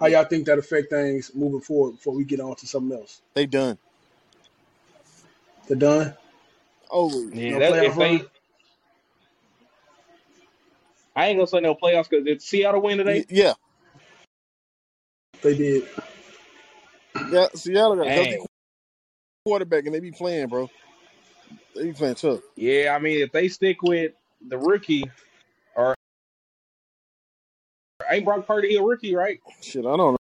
How y'all think that affect things moving forward before we get on to something else? They done. They're done. Oh, Yeah, No that, playoff if they. I ain't gonna say no playoffs because did Seattle win today? Yeah, They did. yeah. Seattle got a healthy quarterback, and they be playing, bro. They be playing tough. Yeah, I mean, if they stick with the rookie, or ain't Brock Purdy a rookie, right? Shit, I don't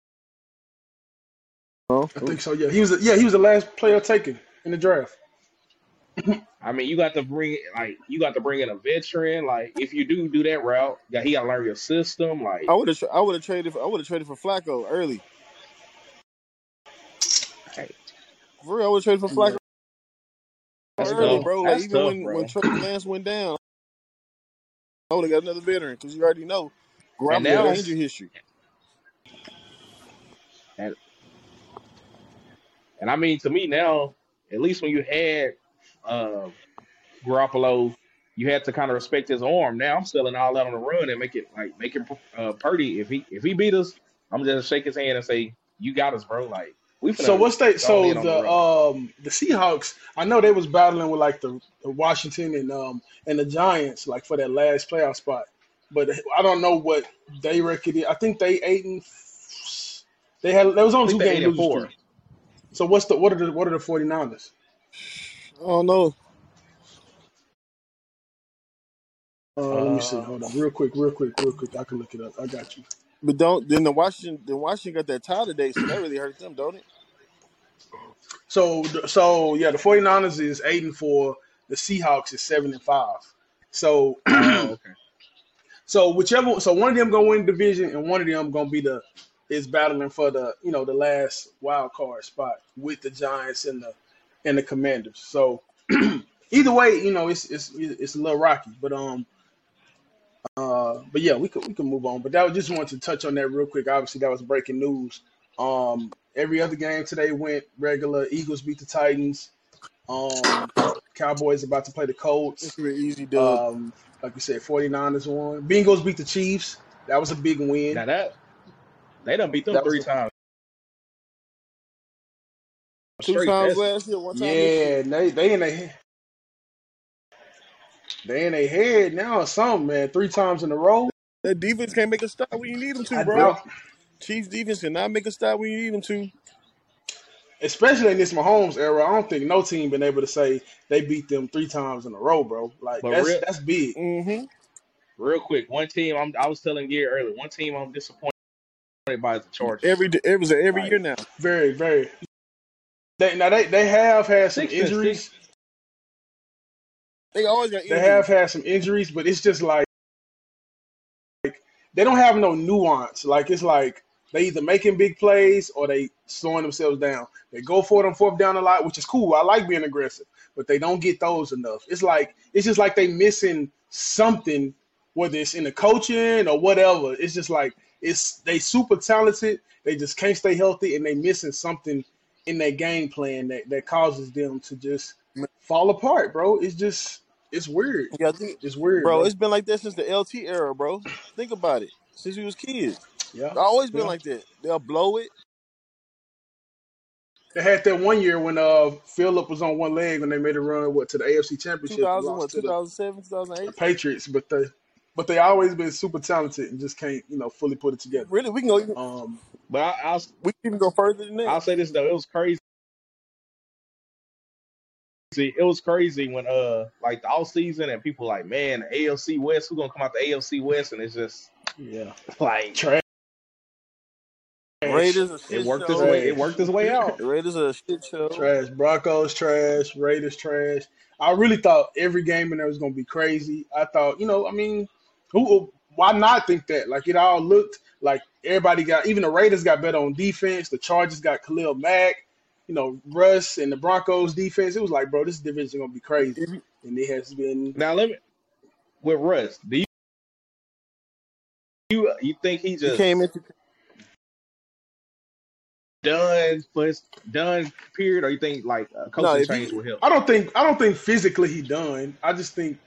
know. I think so. Yeah, he was. Yeah, he was the last player taken in the draft. I mean, you got to bring like you got to bring in a veteran. Like, if you do do that route, yeah, he got to learn your system. Like, I would have. I would have traded. For, I would have traded for Flacco early. hey, For real, I would have traded for Flacco that's early, tough. bro. Like That's even tough, when bro. when Trey Lance went down, I would have got another veteran because you already know And now, got injury history. and and I mean, to me now, at least when you had uh, Garoppolo, you had to kind of respect his arm. Now I'm selling all that on the run and make it like make it uh, Purdy. If he if he beat us, I'm just shake his hand and say, "You got us, bro." Like we So what's they? So the the um the Seahawks. I know they was battling with like the, the Washington and um and the Giants like for that last playoff spot, but I don't know what they record. it. I think they eight and they had there was I only two they game losing four. streak. So what's the what are the what are the 49ers? I don't know. Uh, let me see. Uh, Hold on, real quick, real quick, real quick. I can look it up. I got you. But don't then the Washington then Washington got that tie today, so that really hurt them, don't it? So so yeah, the 49ers is eight and four. The Seahawks is seven and five. So oh, okay. So whichever, so one of them gonna win division, and one of them gonna be the is battling for the you know the last wild card spot with the Giants and the and the Commanders. So either way, you know it's it's it's a little rocky, but um uh but yeah, we could we can move on. But that was just wanted to touch on that real quick. Obviously, that was breaking news. Um, every other game today went regular. Eagles beat the Titans. Um, Cowboys about to play the Colts. It's an easy dub. Um, like you said, 49ers won. Bengals beat the Chiefs. That was a big win. Now that they done beat them That three a, times Two straight. times last year, one time yeah, they they in their they in their head now or something, man. Three times in a row. That defense can't make a stop when you need them to, I bro. doubt, Chiefs defense cannot make a stop when you need them to. Especially in this Mahomes era. I don't think no team been able to say they beat them three times in a row, bro. Like But that's real that's big. Mm-hmm. real quick, one team I'm I was telling Gear earlier, one team I'm disappointed by is the Chargers. Every it was every Like year now. Very very. They now they they have had some six injuries. six. They always got They have had some injuries, but it's just like, like they don't have no nuance. Like it's like they either making big plays or they slowing themselves down. They go for it on fourth down a lot, which is cool. I like being aggressive, but they don't get those enough. It's like it's just like they missing something, whether it's in the coaching or whatever. It's just like it's they super talented. They just can't stay healthy, and they missing something in their game plan that, that causes them to just fall apart, bro. It's just it's weird. Yeah, think, It's weird, bro, bro. it's been like that since the LT era, bro. Think about it. Since we was kids, Yeah, it's always been yeah. like that. They'll blow it. They had that one year when uh Philip was on one leg when they made a run what to the AFC Championship 2000, what, lost to the 2007, 2008? Patriots, but they but they always been super talented and just can't you know fully put it together. Really, we can go. Even, Um, But I, I'll we can even go further than that. I'll say this though, it was crazy. It was crazy when uh like the off season and people like, man, the AFC West, who's gonna come out the AFC West? And it's just yeah, like trash, Raiders a it shit worked its show. way it worked its way out. The Raiders are a shit show. trash. Broncos trash. Raiders trash. I really thought every game in there was gonna be crazy. I thought you know I mean, who why not think that? Like it all looked like everybody got even the Raiders got better on defense. The Chargers got Khalil Mack. You know, Russ and the Broncos defense. It was like, bro, this division gonna be crazy. And it has been Now let me with Russ, do you you, you think he you just came into done for his done period, or you think like a no. coaching If change you will help? I don't think I don't think physically he done. I just think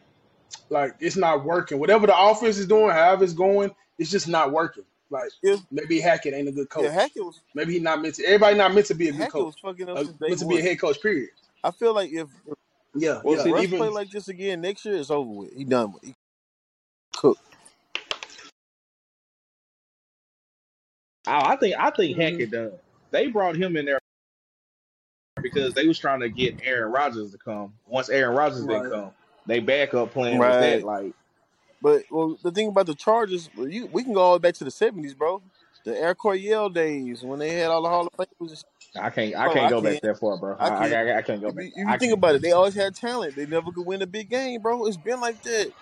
like it's not working. Whatever the offense is doing, however it's going, it's just not working. Like if maybe Hackett ain't a good yeah, coach. Hackett was Maybe he not meant to. Everybody not meant to be a good Hackett coach. was fucking up Uh, since day meant to be a head coach. Period. I feel like if, if Yeah, Well, yeah. see, Russ Even play like this again next year, it's over with. He done with. He cooked. I I think I think Mhm. Hackett done. They brought him in there because they was trying to get Aaron Rodgers to come. Once Aaron Rodgers didn't come, they back up playing with Right. that. Like But well, the thing about the Chargers, well, you we can go all the way back to the seventies, bro. The Air Coryell days when they had all the Hall of Famers. I can't I Bro, can't I go back can't. that far, bro. I I I, can't. I, I can't go If back. you, if you think can't. about it, they always had talent. They never could win a big game, bro. It's been like that.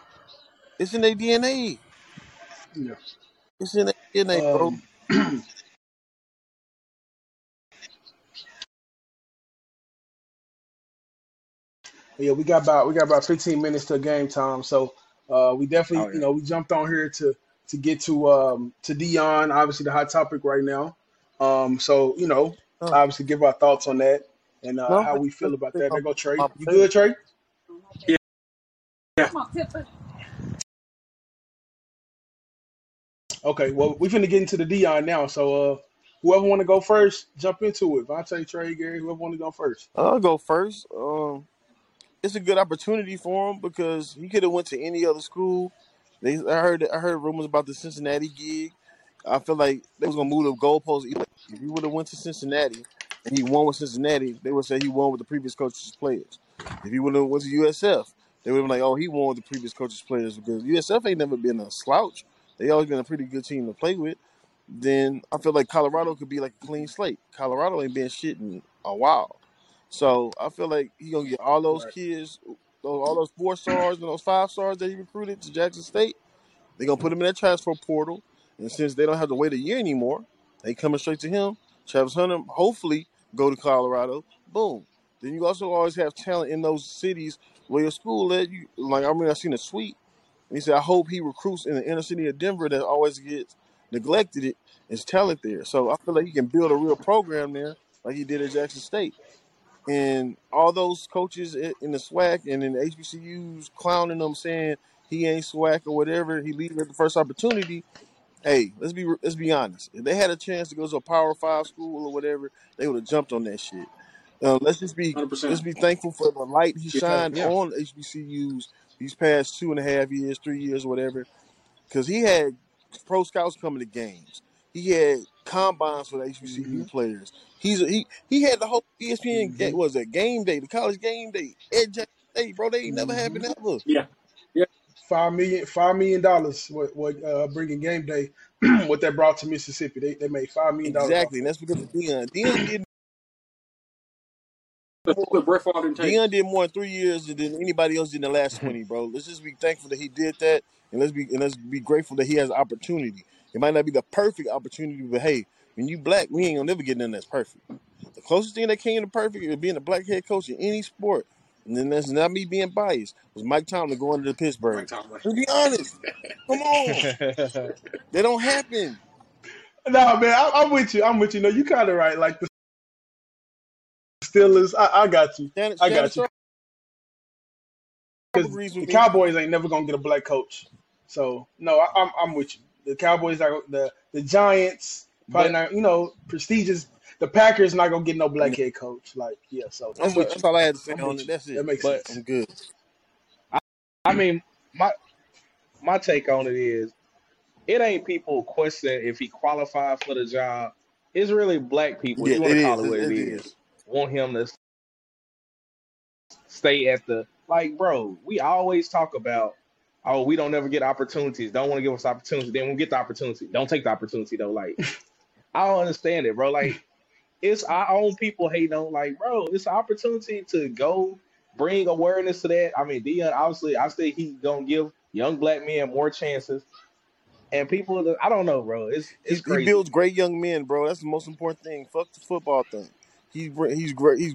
It's in their DNA. yeah. It's in their DNA, bro. Um, yeah, we got about we got about 15 minutes to game time, so uh, we definitely Oh you know we jumped on here to to get to um, to Deion, obviously the hot topic right now. Um, so you know, Oh, obviously give our thoughts on that and uh, no, how we feel about that. There go Trey. You favorite. good, Trey? Yeah. Yeah. Okay. Well, we're going to get into the Deion now. So uh, whoever want to go first, jump into it. Vontae, Trey, Gary, whoever want to go first. I'll go first. Um, it's a good opportunity for him because he could have went to any other school. They, I heard, I heard rumors about the Cincinnati gig. I feel like they was gonna move the goalposts. If he would have went to Cincinnati and he won with Cincinnati, they would say he won with the previous coach's players. If he would have went to USF, they would have been like, oh, he won with the previous coach's players because USF ain't never been a slouch. They always been a pretty good team to play with. Then I feel like Colorado could be like a clean slate. Colorado ain't been shit in a while. So I feel like he gonna get all those Right. kids, those, all those four stars and those five stars that he recruited to Jackson State. They're gonna put him in that transfer portal, and since they don't have to wait a year anymore, they coming straight to him. Travis Hunter, hopefully, go to Colorado. Boom. Then you also always have talent in those cities where your school led you. Like I mean, I seen a tweet. And he said, "I hope he recruits in the inner city of Denver that always gets neglected. It is talent there. So I feel like he can build a real program there, like he did at Jackson State." And all those coaches in the SWAC and in the HBCUs clowning them, saying he ain't SWAC or whatever, he leave at the first opportunity. Hey, let's be let's be honest. If they had a chance to go to a Power Five school or whatever, they would have jumped on that shit. Uh, let's just be Hundred let's be thankful for the light he shined Yeah. on HBCUs these past two and a half years, three years, whatever. Because he had pro scouts coming to games. He had combines for the HBCU hmm players. He's a, he he had the whole ESPN hmm ga- what was that game day, the college game day at Jackson State, bro. They ain't never happened ever. Yeah. Yeah. Five million, five million dollars. What what uh, bringing game day? what that brought to Mississippi? They they made five million dollars Exactly, and that's because of Deion. Deion did That's more. what Brett Favre didn't take. Deion did more in three years than anybody else did in the last twenty, bro. Let's just be thankful that he did that, and let's be and let's be grateful that he has opportunity. It might not be the perfect opportunity, but hey, when you black, we ain't gonna never get nothing that's perfect. The closest thing that came to perfect is being a black head coach in any sport, and then that's not me being biased. Was Mike Tomlin going to Mike Pittsburgh? Tomlin. To be honest, come on, they don't happen. No, man, I, I'm with you. I'm with you. No, you kind of right. Like the Steelers, I, I got you. Shannon, I Shannon got you. Sharpe Because the. Cowboys ain't never gonna get a black coach. So no, I, I'm I'm with you. The Cowboys are the the Giants probably but not. You know, prestigious. The Packers not gonna get no black head coach. Like yeah, so I'm That's, with that's you. all I had to say I'm on it. That's That makes but sense. I'm good. I, I mean my my take on it is it ain't people question if he qualified for the job. It's really black people. Yeah, You want to call is. it what It, it it is. is. Want him to stay at the like, bro. We always talk about, oh, we don't never get opportunities. Don't want to give us opportunities. Then we get the opportunity. Don't take the opportunity though. Like, I don't understand it, bro. Like, it's our own people hating on. Like, bro, it's an opportunity to go bring awareness to that. I mean, Deion, obviously, I think he gonna give young black men more chances. And people, I don't know, bro. It's He, it's he crazy. builds great young men, bro. That's the most important thing. Fuck the football thing. He's he's great. He's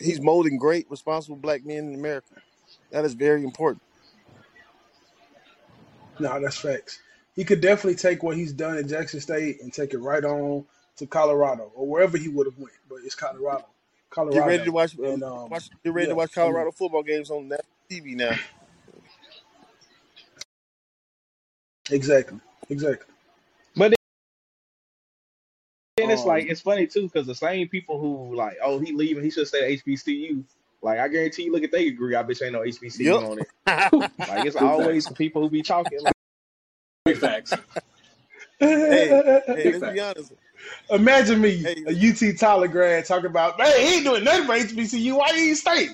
he's molding great, responsible black men in America. That is very important. No, that's facts. He could definitely take what he's done at Jackson State and take it right on to Colorado or wherever he would have went. But it's Colorado, Colorado. Get ready to watch. Uh, and um, watch. Get ready yeah, to watch I mean, Colorado football games on national TV now. exactly, exactly. And it's like Um, it's funny too because the same people who like, oh, he leaving, he should stay at HBCU. Like I guarantee you, look at they agree. I bitch ain't no HBCU Yep. on it. Like it's always the people who be talking. Like, Big facts. hey, Big let's be honest. Imagine me, Hey, a UT Tyler grad, talking about, man, he ain't doing nothing for HBCU. Why he ain't stay?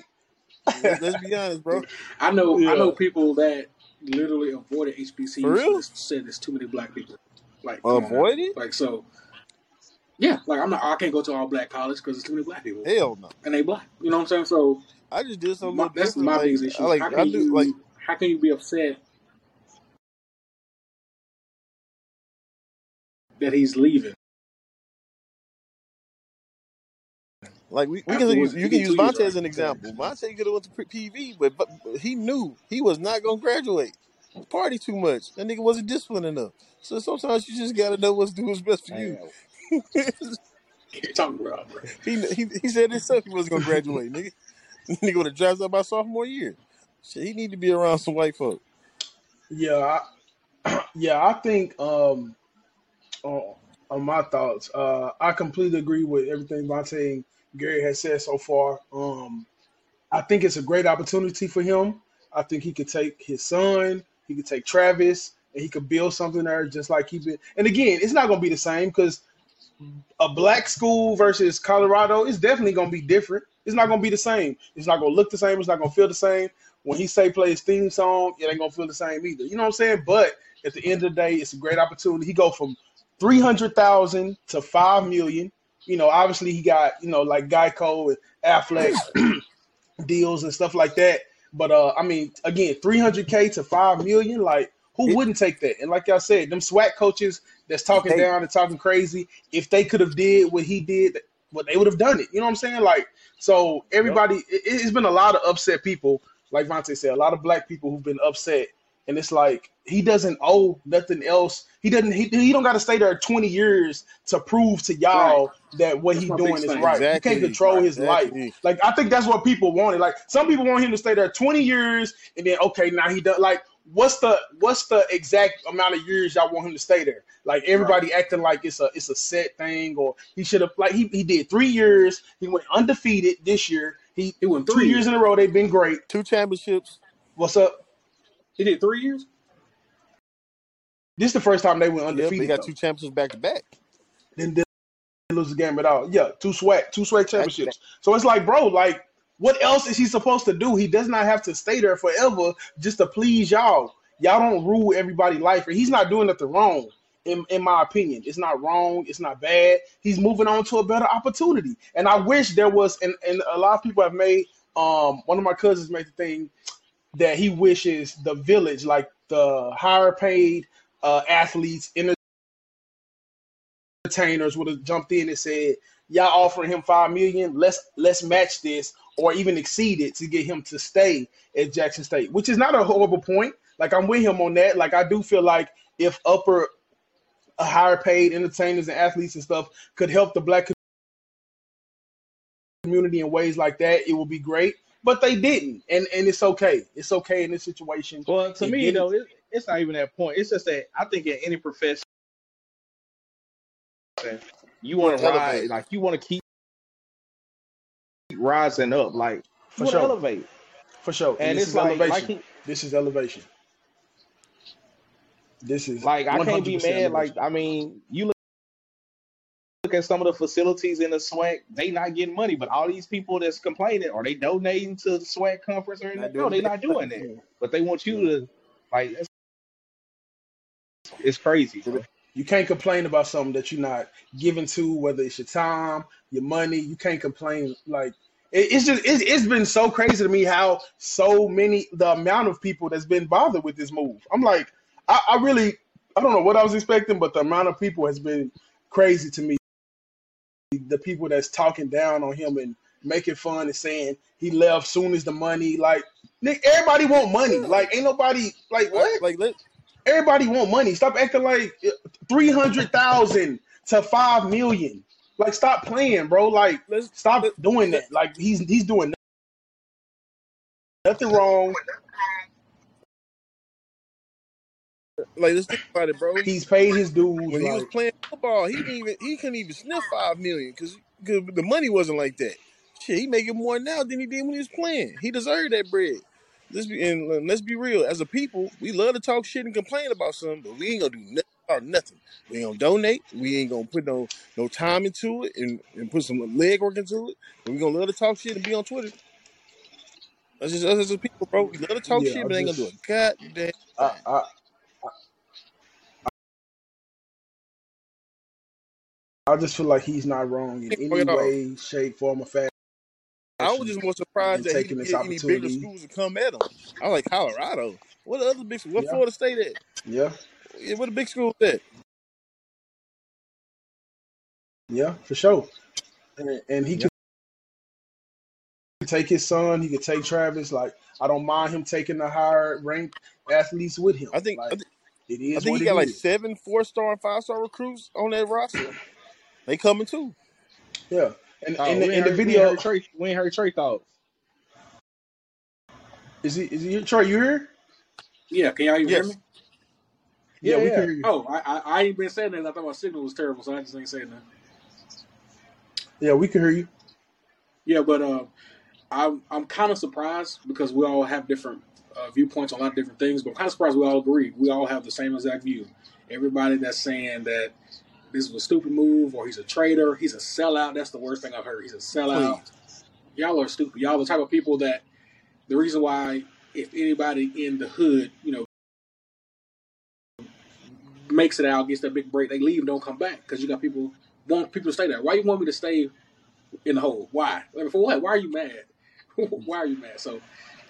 let's, let's be honest, bro. I know. I know people that literally avoided For HBCUs real? said there's too many black people. Like, come on now. Avoid it? Like, so yeah. Like, I'm not. I can't go to all black college because there's too many black people Hell no. and they black. You know what I'm saying? So I just did something my, that's my Like, biggest I issue. like, How I can do like, you? How can you be upset that he's leaving like we, we can use, you can use right. as an example. Vontae could have went to PV, but, but he knew he was not gonna graduate. Party too much. That nigga wasn't disciplined enough. So sometimes you just gotta know what's do what's best for you. Talking about, bro. he, he he said himself he wasn't gonna graduate, nigga. nigga would have dropped out by sophomore year. Shit, he need to be around some white folk. Yeah, I, yeah, I think um, on, on my thoughts, uh, I completely agree with everything Vontae and Gary has said so far. Um, I think it's a great opportunity for him. I think he could take his son, he could take Travis, and he could build something there just like he been. And again, it's not going to be the same because a black school versus Colorado is definitely going to be different. It's not going to be the same. It's not going to look the same. It's not going to feel the same. When he say play his theme song, it ain't going to feel the same either. You know what I'm saying? But at the end of the day, it's a great opportunity. He go from three hundred thousand to five million. You know, obviously he got you know like Geico and Aflac deals and stuff like that. But uh, I mean, again, three hundred k to five million. Like, who It, wouldn't take that? And like y'all said, them SWAC coaches that's talking hey, down and talking crazy. If they could have did what he did, what they would have done it. You know what I'm saying? Like, so yep. everybody, it, it's been a lot of upset people. Like Vontae said, a lot of black people who've been upset. And it's like he doesn't owe nothing else. He doesn't. He, he don't got to stay there 20 years to prove to y'all that what That's he doing is right. You can't exactly, control his life. Like I think that's what people wanted. Like some people want him to stay there 20 years and then okay, now he does like what's the what's the exact amount of years y'all want him to stay there? Like Right. everybody acting like it's a it's a set thing or he should have like he, he did three years, he went undefeated this year. He He went three years in a row, they've been great. Two championships. What's up? He did three years. This is the first time they went Yep, they got though. two championships back to back. Then didn't lose the game at all. Yeah, two SWAC, two SWAC Back to back. championships. So it's like, bro, like, what else is he supposed to do? He does not have to stay there forever just to please y'all. Y'all don't rule everybody's life, and he's not doing nothing wrong. In, in my opinion, it's not wrong. It's not bad. He's moving on to a better opportunity, and I wish there was. And, and a lot of people have made. Um, one of my cousins made the thing that he wishes the village, like the higher paid uh, athletes, entertainers, would have jumped in and said, "Y'all offering him five million? Let's let's match this, or even exceed it to get him to stay at Jackson State." Which is not a horrible point. Like I'm with him on that. Like I do feel like if upper, uh, higher paid entertainers and athletes and stuff could help the black community in ways like that, it would be great. But they didn't, and and it's okay. It's okay in this situation. Well, to He me, didn't. though, it, it's not even that point. It's just that I think in any profession, you want to ride, like you want to keep rising up, like For sure, elevate. for sure. And And this it's is like, like elevation. he, This is elevation. This is like I can't be mad. elevation. Like I mean, you look, look at some of the facilities in the SWAC, they not getting money, but all these people that's complaining, are they donating to the SWAC conference or anything? No, they that. not doing that. Yeah. But they want you Yeah. to like. It's, it's crazy. bro. You can't complain about something that you're not giving to, whether it's your time, your money. You can't complain. Like it, it's just it's, it's been so crazy to me how so many the amount of people that's been bothered with this move. I'm like, I, I really I don't know what I was expecting, but the amount of people has been crazy to me. The people that's talking down on him and making fun and saying he left soon as the money. Like, Nick, everybody want money. Like, ain't nobody like what? like let Everybody want money. Stop acting like three hundred thousand to five million. Like, stop playing, bro. Like, let's stop let, doing that. Like, he's he's doing nothing wrong. Like let's think about it, bro. He's paid his dues. When he was playing football, he didn't even he couldn't even sniff five million because the money wasn't like that. Shit, he making more now than he did when he was playing. He deserved that bread. Let's be and let's be real. As a people, we love to talk shit and complain about something, but we ain't gonna do nothing about nothing. We ain't gonna donate. We ain't gonna put no no time into it and, and put some leg work into it. But we gonna love to talk shit and be on Twitter. That's just us as a people, bro. We love to talk yeah, shit, I but ain't gonna do just, a goddamn I. I, I just feel like he's not wrong in any wrong at all. way, shape, form, or fashion I was just more surprised that he taking didn't this get any bigger schools to come at him. I was like Colorado. What other big? What Yeah, Florida State at? yeah, Yeah, What a big schools at? yeah, for sure. And, and he Yeah. could take his son. He could take Travis. Like I don't mind him taking the higher ranked athletes with him. I think I, Like th- it I think what he it got like seven four star and five star recruits on that roster. They coming too. Yeah. And Oh, in the, in the heard, we ain't video, heard Trey. We ain't heard Trey thoughts. is he is he Trey, You here? Yeah, can y'all even hear me? Yes. Yeah, Yeah, we can hear you. Oh, I, I, I ain't been saying that. I thought my signal was terrible, so I just ain't saying that. Yeah, we can hear you. Yeah, but uh, I'm I'm kind of surprised because we all have different uh, viewpoints on a lot of different things. But I'm kind of surprised we all agree. We all have the same exact view. Everybody that's saying that this was a stupid move or he's a traitor, he's a sellout. That's the worst thing I've heard. He's a sellout. Please. Y'all are stupid. Y'all are the type of people that the reason why if anybody in the hood, you know, makes it out, gets that big break, they leave and don't come back because you got people want people to stay there. Why you want me to stay in the hole? Why? Like, for what? Why are you mad? Why are you mad? So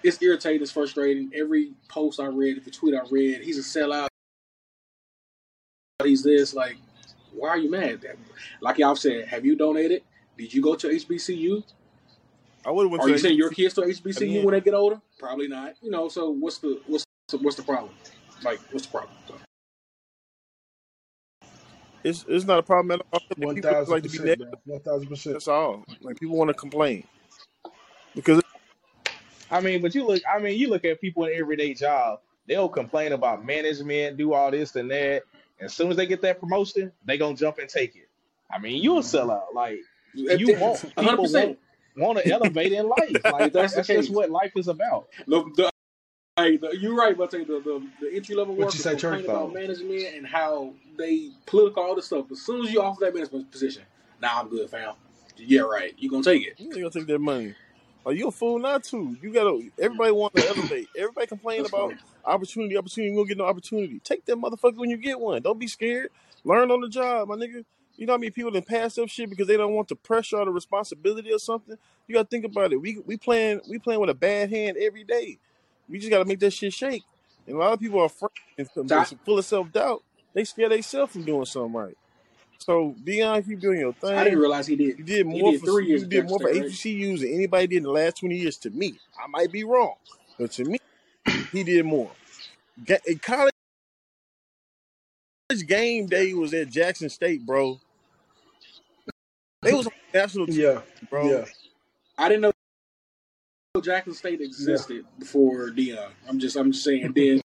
it's irritating. It's frustrating. Every post I read, every tweet I read, he's a sellout. He's this. Like, why are you mad? Like y'all said, have you donated? Did you go to HBCU? I would Are you sending your kids to HBCU again. when they get older? Probably not. You know. So what's the what's the, what's the problem? Like, what's the problem? So, It's it's not a problem at all. One people thousand like to be percent, negative. bro. One thousand percent. That's all. Like people want to complain because I mean, but you look. I mean, you look at people in everyday job. They'll complain about management, do all this and that. As soon as they get that promotion, they gonna jump and take it. I mean, mm-hmm. you a sellout. Like you want A hundred people percent. want want to elevate in life. Like If that's that's, just what life is about. Look, the, hey, the, you're right, but the, the, the entry level What you workers say, complain Church? about management and how they political all this stuff. As soon as you offer that management position, nah, I'm good, fam. Yeah, right. You gonna take it? you ain't gonna take that money. Are you a fool not to? You gotta. Everybody want to elevate. Everybody complain That's about funny. opportunity, opportunity. You gonna get no opportunity. Take that motherfucker when you get one. Don't be scared. Learn on the job, my nigga. You know how many people that pass up shit because they don't want the pressure or the responsibility or something. You gotta think about it. We we playing we playing with a bad hand every day. We just gotta make that shit shake. And a lot of people are afraid and So full of self doubt. They scare themselves from doing something right. So Deion, keep doing your thing. I didn't realize he did. You did He more did for three years you did more for State, right? HBCUs than anybody did in the last twenty years. To me, I might be wrong, but to me, he did more. In college game day was at Jackson State, bro. They was on national TV, Yeah, bro. yeah, I didn't know Jackson State yeah. existed before Deion. I'm just, I'm just saying.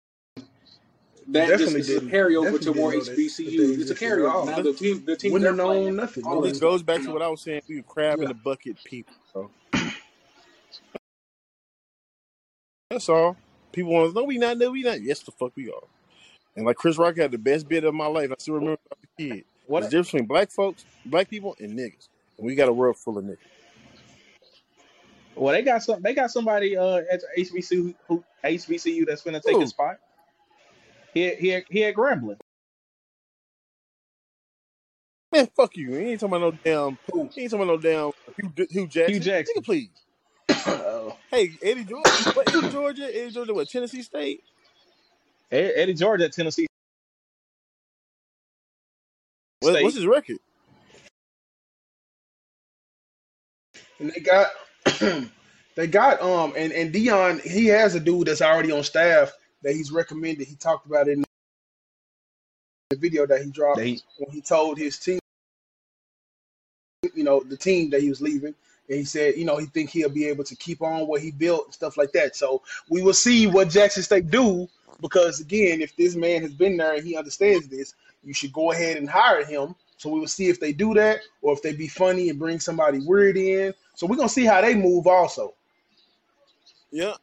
Then that just Definitely is a carryover to Definitely more didn't know that, that they HBCUs. It's a existed at carryover. all. Now the team, the team Wouldn't they're have known playing, nothing. all this goes back You to what I was saying. We crab in the bucket people, bro. That's all. People want to know we not, no, we not. Yes, the fuck we are. And like Chris Rock had the best bit of my life. I still remember as a kid. There's a What? difference between black folks, black people, and niggas. And we got a world full of niggas. Well, they got some. They got somebody uh at HBCU who HBCU that's gonna take Who? his spot. He he he at Grambling. Man, fuck you. He ain't talking about no damn. Who? He ain't talking about no damn Hue, Hue Hue Jackson. Nigga, please. Uh, Hey, Eddie Georgia. What Eddie Georgia? Eddie Georgia. What Tennessee State? Eddie George at Tennessee What, what's his record? and they got they got um and and Deion he has a dude that's already on staff that he's recommended. He talked about it in the video that he dropped They when he told his team, you know, the team that he was leaving. And he said, you know, he think he'll be able to keep on what he built and stuff like that. So we will see what Jackson State do because again, if this man has been there and he understands this, you should go ahead and hire him. So we will see if they do that or if they be funny and bring somebody weird in. So we're gonna see how they move also. Yeah,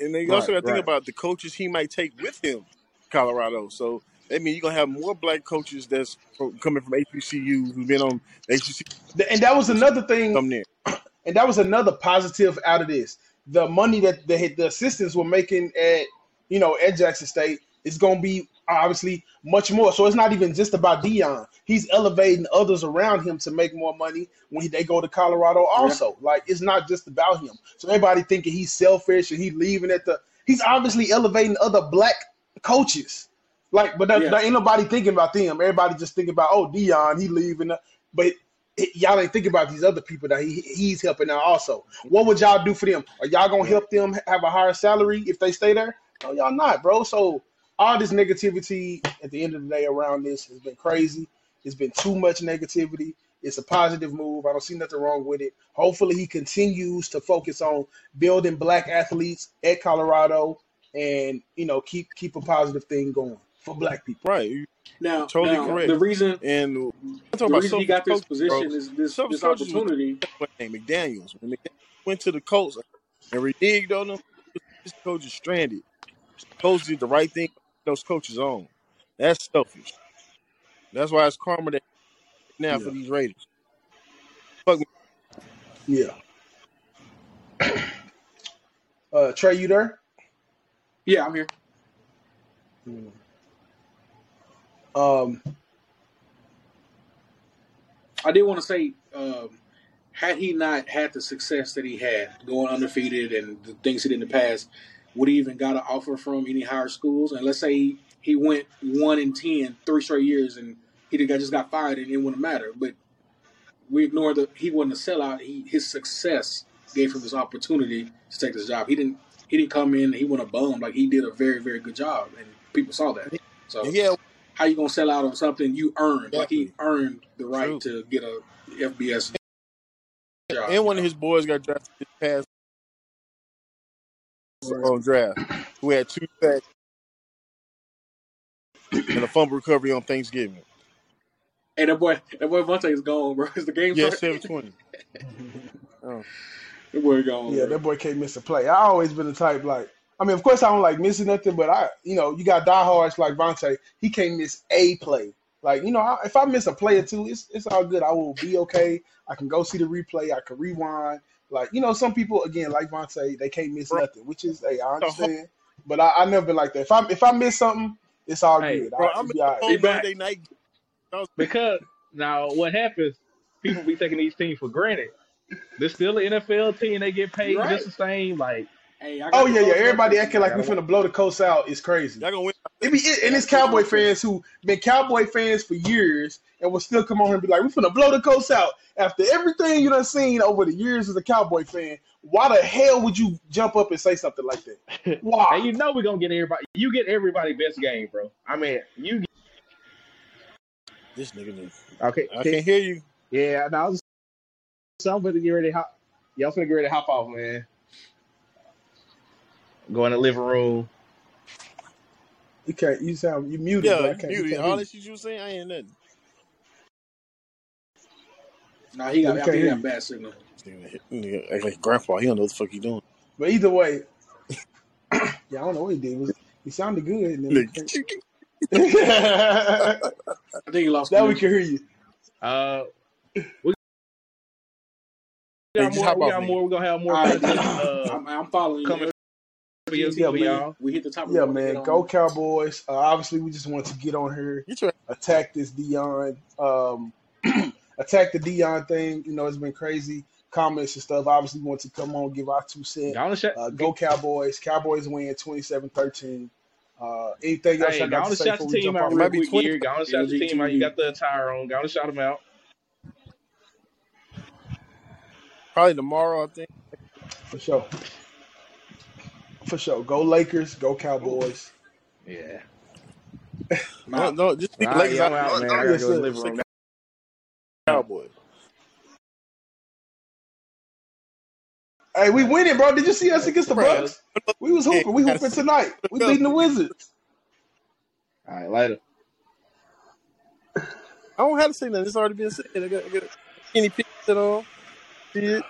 and then you also Right, got to think about the coaches he might take with him, Colorado. So that means you're gonna have more black coaches that's from, coming from HBCU who've been on HBCU And that was another thing come there. and that was another positive out of this. The money that the the assistants were making at you know at Jackson State is going to be obviously much more. So it's not even just about Deion. He's elevating others around him to make more money when they go to Colorado. Also, like it's not just about him. So everybody thinking he's selfish and he's leaving at the. He's obviously elevating other black coaches. Like, but that, there ain't nobody thinking about them. Everybody just thinking about oh Deion, he leaving. But y'all ain't thinking about these other people that he, he's helping out also. What would y'all do for them? Are y'all gonna help them have a higher salary if they stay there? No, y'all not, bro. So all this negativity at the end of the day around this has been crazy. It's been too much negativity. It's a positive move. I don't see nothing wrong with it. Hopefully, he continues to focus on building black athletes at Colorado, and you know keep keep a positive thing going for black people. Right, you Now, totally now correct. the reason and the talking about reason he got this coaches, bro. position is this this opportunity. what name McDaniel's. When McDaniels went to the Colts and reneged on them, this coach is stranded. Coach did the right thing. Those coaches on. That's selfish. That's why it's karma that now for these Raiders. Fuck me. yeah. Uh, Trey, you there? Yeah, I'm here. Mm. Um, I did want to say, um, had he not had the success that he had, going undefeated and the things he did in the past, would he even got an offer from any higher schools? And let's say he went one in ten, three straight years, and he just got fired, and it wouldn't matter. But we ignore the he wasn't a sellout. He his success gave him this opportunity to take this job. He didn't he didn't come in. He went a bum. Like he did a very very good job, and people saw that. So yeah, how you gonna sell out on something you earned? Like he earned the right True. to get a FBS job. And You one of his boys got drafted this past on draft, who had two sacks and a fumble recovery on Thanksgiving. and that boy, that boy Vontae is gone, bro. Is the game Yeah, started? seven twenty. Oh. That boy gone, yeah, bro. that boy can't miss a play. I always been the type like. I mean, of course, I don't like missing nothing, but I, you know, you got diehards like Vontae. He can't miss a play. Like, you know, I, if I miss a play or two, it's it's all good. I will be okay. I can go see the replay. I can rewind. Like, you know, some people again, like Vontae, they can't miss Bro, nothing, which is, hey, I the whole, understand. But I, I never been like that. If I if I miss something, it's all Hey, good. bro, I, I'm be all right. the He whole back. Monday night. Because now what happens? People be taking these teams for granted. They're still an NFL team. They get paid right. just the same. Like Hey, I Oh yeah, yeah. Everybody acting like we gotta finna blow the Colts out is crazy. Y'all gonna win. It be it, and got it's Cowboy fans who been Cowboy fans for years and will still come on here and be like, "We finna blow the Colts out." After everything you done seen over the years as a Cowboy fan, why the hell would you jump up and say something like that? Why? and you know we're gonna get everybody. You get everybody best game, bro. I mean, you Get... This nigga. knew. okay? I can't hear you. Yeah, now I'm so I'm gonna get ready. to Hop, y'all finna get ready to hop off, man. Go in the living room. You can't. You sound you muted, bro. Yeah, I you can't. We muted. can't All hear that shit you was saying, I ain't nothing. Nah, he. Yeah, got. we I can't think he hear got you. bad signal. Nigga nigga act like grandpa. He don't know what the fuck he doing. But either way, yeah, I don't know what he did. It was- He sounded good, and then we Nigga, can't. I think he lost now we connection. can hear you. Uh, we Hey, got just more. hop We off got me. more. We're gonna have more All right, content uh, I'm, I'm following you. coming for, you, Yeah, for man. y'all. we hit the top. Yeah, want to get man. on. Go Cowboys. Uh, obviously, we just want to get on here, attack this Deion, um, attack the Deion thing. You know, it's been crazy comments and stuff. Obviously, want to come on, give our two cents. Go on, shout, Uh, go Cowboys. Cowboys win 27-13. Uh, anything else hey, y'all got to say shout the before we team jump out off? it real might be twenty. here. Go and shout the team out. You got the attire on. Go on and shout them out. Probably tomorrow, I think. For sure. For sure. Go Lakers. Go Cowboys. Yeah. No, no, just All the Lakers yeah, I'm out. out, man. I gotta go to the sir. living say room. Cowboys. Hey, we winning, bro. Did you see us against the Bucks? We was hooping. We hooping tonight. We beating the Wizards. All right, later. I don't have to say nothing. It's already been said. I got, I got any picture on. See it.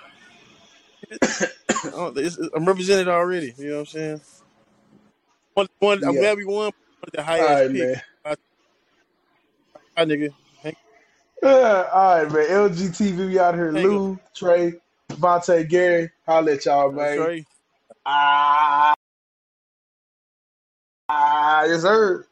I don't- it's- I'm represented already. You know what I'm saying? One, one, I'm Yeah. glad we won. The highest right, pick. man. Hi, nigga. Yeah, all right, man. LGTV, we out here. Thank you. Lou, Trey, Devontae, Gary. Holla at y'all, you. man. Trey. Ah, ah, yes, sir.